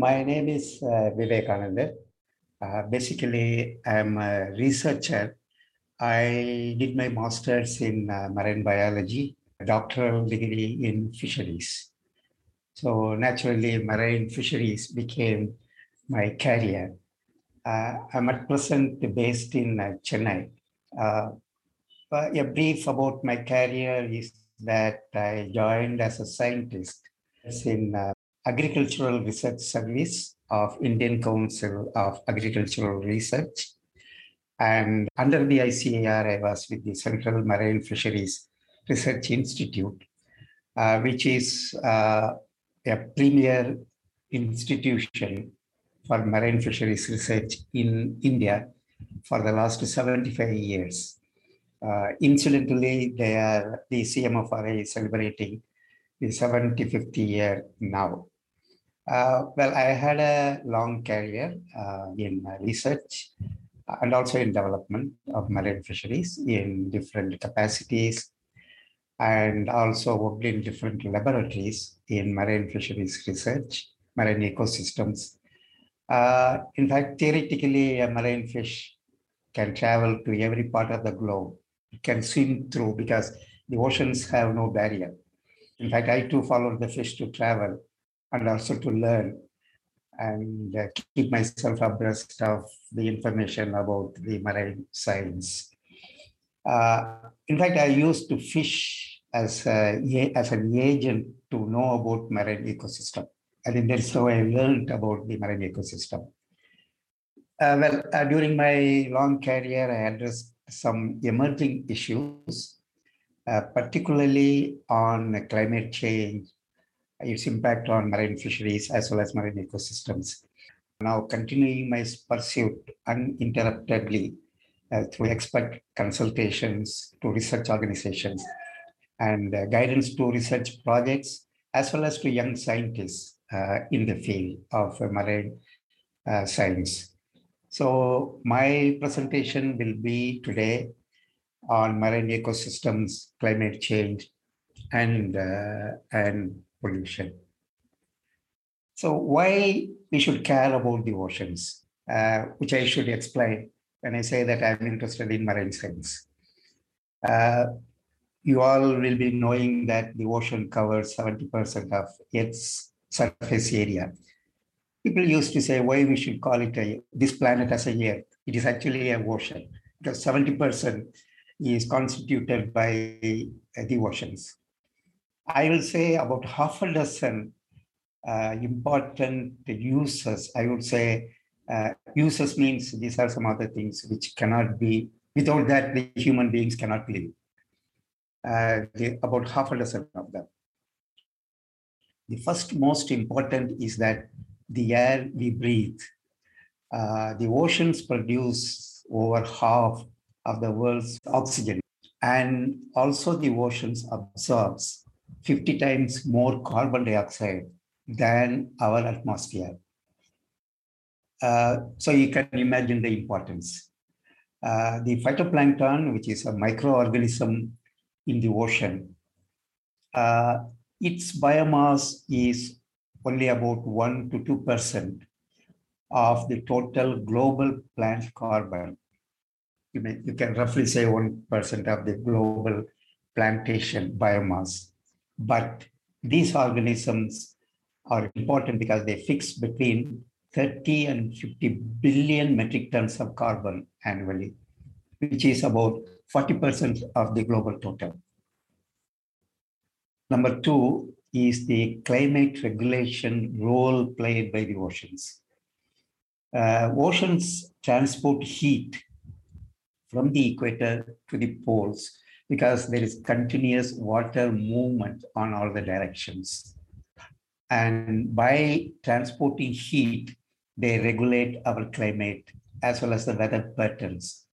my name is uh, Vivekananda. Uh, basically, I'm a researcher. I did my master's in uh, marine biology, a doctoral degree in fisheries. So naturally, marine fisheries became my career. Uh, I'm at present based in uh, Chennai. Uh, a brief about my career is that I joined as a scientist in uh, Agricultural Research Service of Indian Council of Agricultural Research. And under the ICAR, I was with the Central Marine Fisheries Research Institute, uh, which is uh, a premier institution for marine fisheries research in India for the last 75 years. Uh, incidentally, they are the CMFRI is celebrating the 75th year now. Uh, well, I had a long career uh, in research and also in development of marine fisheries in different capacities and also worked in different laboratories in marine fisheries research, marine ecosystems. Uh, in fact, theoretically, a marine fish can travel to every part of the globe. It can swim through because the oceans have no barrier. In fact, I too followed the fish to travel and also to learn and uh, keep myself abreast of the information about the marine science. Uh, in fact, I used to fish as, a, as an agent to know about marine ecosystem. I think that's how I learned about the marine ecosystem. Uh, well, uh, during my long career, I addressed some emerging issues, uh, particularly on climate change its impact on marine fisheries as well as marine ecosystems. Now, continuing my pursuit uninterruptedly uh, through expert consultations to research organizations and uh, guidance to research projects, as well as to young scientists uh, in the field of marine uh, science. So, my presentation will be today on marine ecosystems, climate change, and, uh, and pollution. So why we should care about the oceans, uh, which I should explain when I say that I'm interested in marine science. Uh, you all will be knowing that the ocean covers 70% of its surface area. People used to say why we should call it a, this planet as a Earth. It is actually an ocean because 70% is constituted by the oceans. I will say about half a dozen uh, important uses. I would say uh, uses means these are some other things which cannot be, without that, the human beings cannot live. Uh, the, about half a dozen of them. The first most important is that the air we breathe, uh, the oceans produce over half of the world's oxygen and also the oceans absorbs 50 times more carbon dioxide than our atmosphere. Uh, so you can imagine the importance. Uh, the phytoplankton, which is a microorganism in the ocean, uh, its biomass is only about 1 to 2% of the total global plant carbon. You, may, you can roughly say 1% of the global plantation biomass. But these organisms are important because they fix between 30 and 50 billion metric tons of carbon annually, which is about 40% of the global total. Number two is the climate regulation role played by the oceans. Uh, oceans transport heat from the equator to the poles because there is continuous water movement on all the directions. And by transporting heat, they regulate our climate as well as the weather patterns.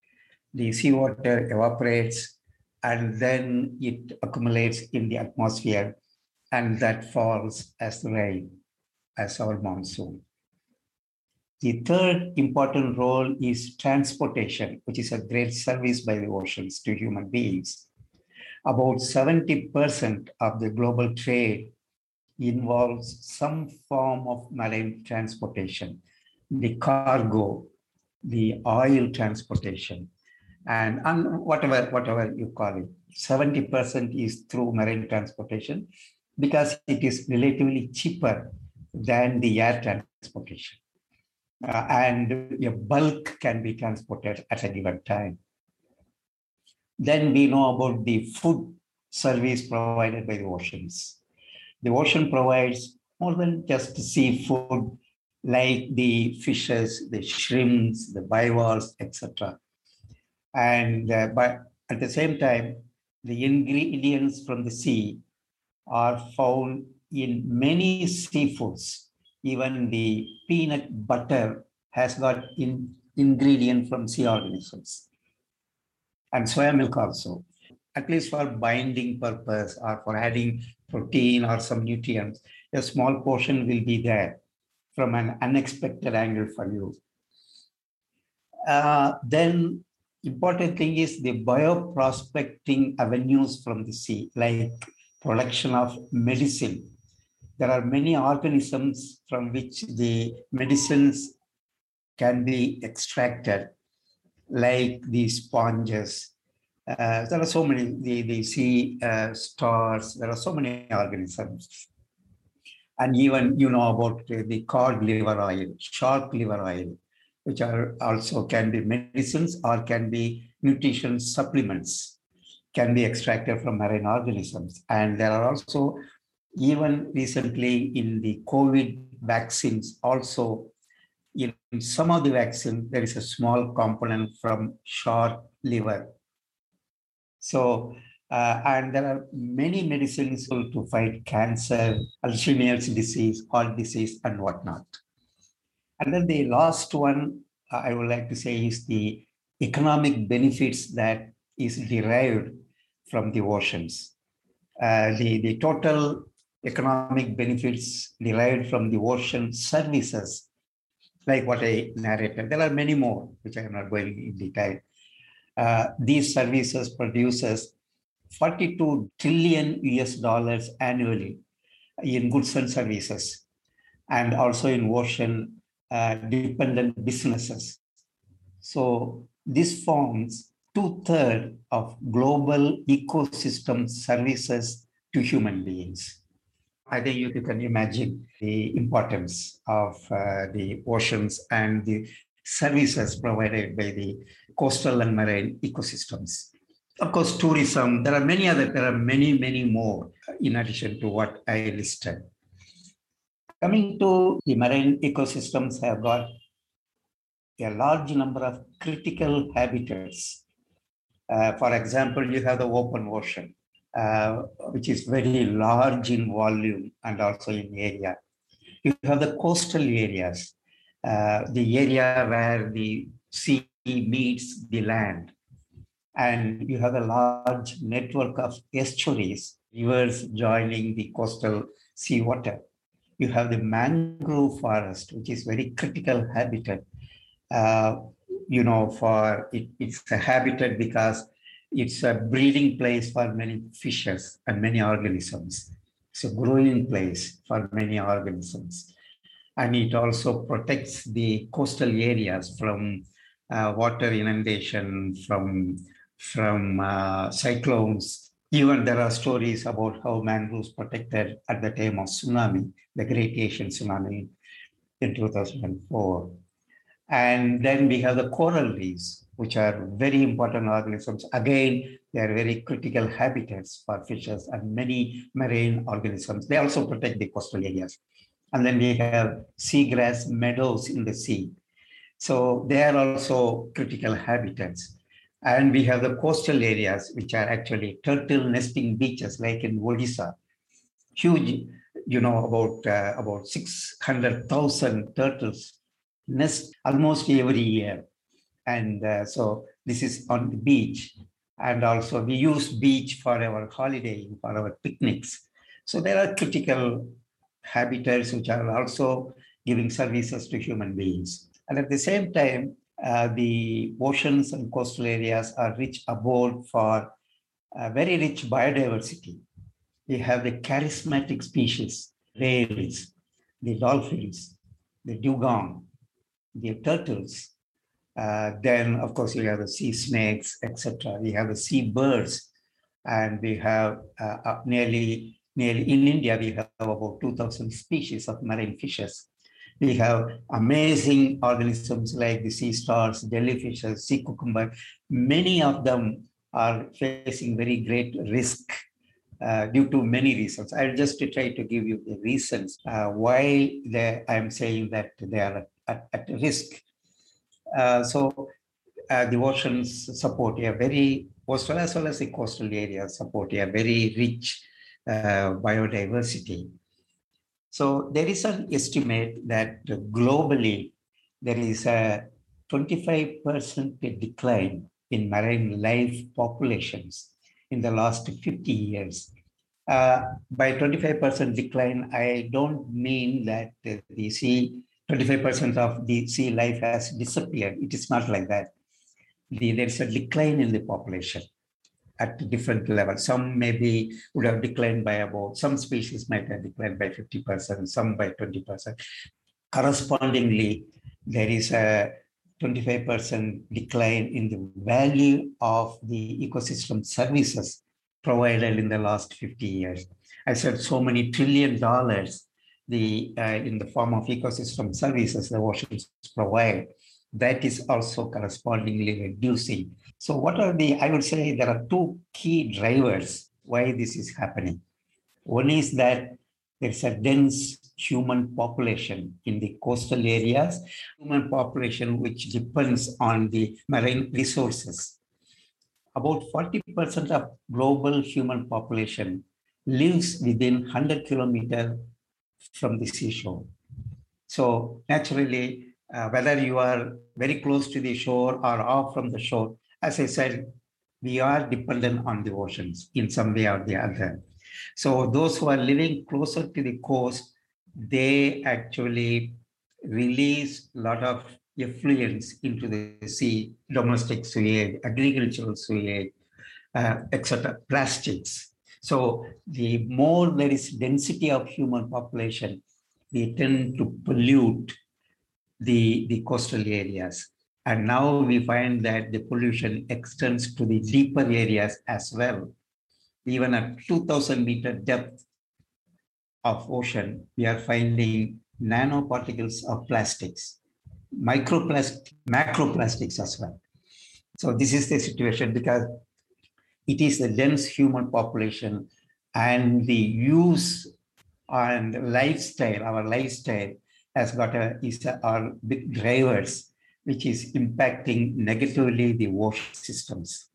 The seawater evaporates and then it accumulates in the atmosphere and that falls as rain, as our monsoon. The third important role is transportation, which is a great service by the oceans to human beings about 70% of the global trade involves some form of marine transportation, the cargo, the oil transportation, and, and whatever, whatever you call it. 70% is through marine transportation because it is relatively cheaper than the air transportation. Uh, and your bulk can be transported at a given time. Then we know about the food service provided by the oceans. The ocean provides more than just seafood like the fishes, the shrimps, the bivalves, etc. And uh, but at the same time, the ingredients from the sea are found in many seafoods. Even the peanut butter has got in, ingredient from sea organisms. And soya milk also, at least for binding purpose or for adding protein or some nutrients, a small portion will be there from an unexpected angle for you. Uh, then important thing is the bioprospecting avenues from the sea, like production of medicine. There are many organisms from which the medicines can be extracted, like the sponges. Uh, there are so many, the, the sea uh, stars, there are so many organisms. And even you know about the cod liver oil, shark liver oil, which are also can be medicines or can be nutrition supplements, can be extracted from marine organisms. And there are also, even recently in the COVID vaccines, also in some of the vaccine, there is a small component from shark liver. So, uh, and there are many medicines to fight cancer, Alzheimer's disease, heart disease, and whatnot. And then the last one uh, I would like to say is the economic benefits that is derived from the oceans. Uh, the, the total economic benefits derived from the ocean services, like what I narrated. There are many more, which I am not going in detail. Uh, these services produces 42 trillion US dollars annually in goods and services, and also in ocean uh, dependent businesses. So this forms two-thirds of global ecosystem services to human beings. I think you can imagine the importance of uh, the oceans and the services provided by the coastal and marine ecosystems. Of course, tourism, there are many other, there are many, many more in addition to what I listed. Coming to the marine ecosystems have got a large number of critical habitats. Uh, for example, you have the open ocean, uh, which is very large in volume and also in area. You have the coastal areas, uh, the area where the sea meets the land. And you have a large network of estuaries, rivers joining the coastal seawater you have the mangrove forest, which is very critical habitat. Uh, you know, for it, it's a habitat because it's a breeding place for many fishes and many organisms. It's a growing place for many organisms. And it also protects the coastal areas from uh, water inundation, from, from uh, cyclones, even there are stories about how mangroves protected at the time of tsunami, the Great Asian Tsunami in 2004. And then we have the coral reefs, which are very important organisms. Again, they are very critical habitats for fishes and many marine organisms. They also protect the coastal areas. And then we have seagrass meadows in the sea. So they are also critical habitats. And we have the coastal areas, which are actually turtle nesting beaches, like in Odisha. Huge, you know, about, uh, about 600,000 turtles nest almost every year. And uh, so this is on the beach. And also we use beach for our holidaying, for our picnics. So there are critical habitats which are also giving services to human beings. And at the same time, uh, the oceans and coastal areas are rich abode for uh, very rich biodiversity. We have the charismatic species whales, the dolphins, the dugong, the turtles. Uh, then, of course, you have the sea snakes, etc. We have the sea birds, and we have uh, nearly, nearly in India, we have about 2,000 species of marine fishes. We have amazing organisms like the sea stars, jellyfishes, sea cucumber. Many of them are facing very great risk uh, due to many reasons. I'll just try to give you the reasons uh, why I'm saying that they are at, at risk. Uh, so uh, the oceans support a very coastal as well as the coastal areas support a very rich uh, biodiversity. So there is an estimate that globally there is a 25% decline in marine life populations in the last 50 years. Uh, by 25% decline, I don't mean that the sea, 25% of the sea life has disappeared. It is not like that. The, there's a decline in the population at different levels. Some maybe would have declined by about, some species might have declined by 50%, some by 20%. Correspondingly, there is a 25% decline in the value of the ecosystem services provided in the last 50 years. I said so many trillion dollars the uh, in the form of ecosystem services the oceans provide. That is also correspondingly reducing. So what are the, I would say there are two key drivers why this is happening. One is that there's a dense human population in the coastal areas, human population which depends on the marine resources. About 40% of global human population lives within 100 kilometers from the seashore. So naturally, uh, whether you are very close to the shore or off from the shore, as I said, we are dependent on the oceans in some way or the other. So those who are living closer to the coast, they actually release a lot of effluents into the sea, domestic sewage, agricultural sewage, uh, etc., plastics. So the more there is density of human population, they tend to pollute the, the coastal areas. And now we find that the pollution extends to the deeper areas as well even at 2000 meter depth of ocean, we are finding nanoparticles of plastics, microplastics, macroplastics as well. So this is the situation because it is the dense human population and the use and lifestyle, our lifestyle has got a, is a, our big drivers, which is impacting negatively the ocean systems.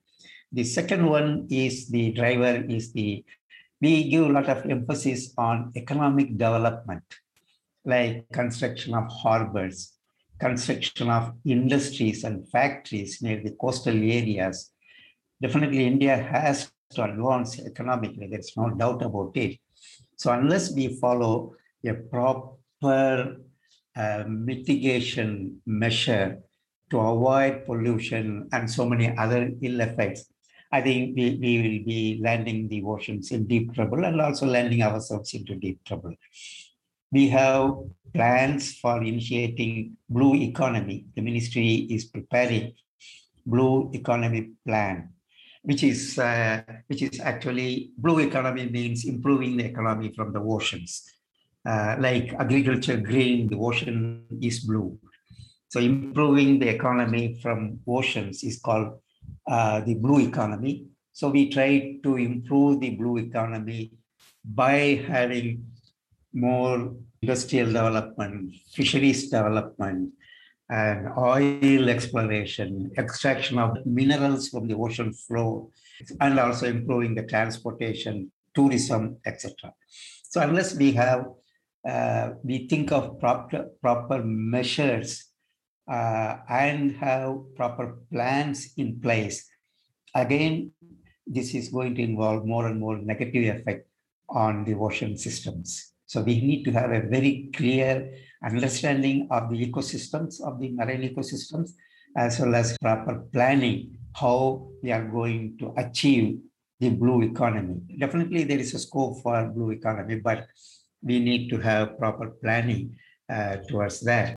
The second one is the driver is the, we give a lot of emphasis on economic development, like construction of harbors, construction of industries and factories near the coastal areas. Definitely India has to advance economically, there's no doubt about it. So unless we follow a proper uh, mitigation measure to avoid pollution and so many other ill effects, I think we, we will be landing the oceans in deep trouble and also landing ourselves into deep trouble. We have plans for initiating blue economy. The ministry is preparing blue economy plan, which is uh, which is actually blue economy means improving the economy from the oceans. Uh, like agriculture green, the ocean is blue. So improving the economy from oceans is called uh, the blue economy. So we try to improve the blue economy by having more industrial development, fisheries development, and oil exploration, extraction of minerals from the ocean floor, and also improving the transportation, tourism, etc. So unless we have, uh, we think of proper, proper measures uh, and have proper plans in place, again, this is going to involve more and more negative effect on the ocean systems. So we need to have a very clear understanding of the ecosystems, of the marine ecosystems, as well as proper planning how we are going to achieve the blue economy. Definitely there is a scope for blue economy, but we need to have proper planning uh, towards that.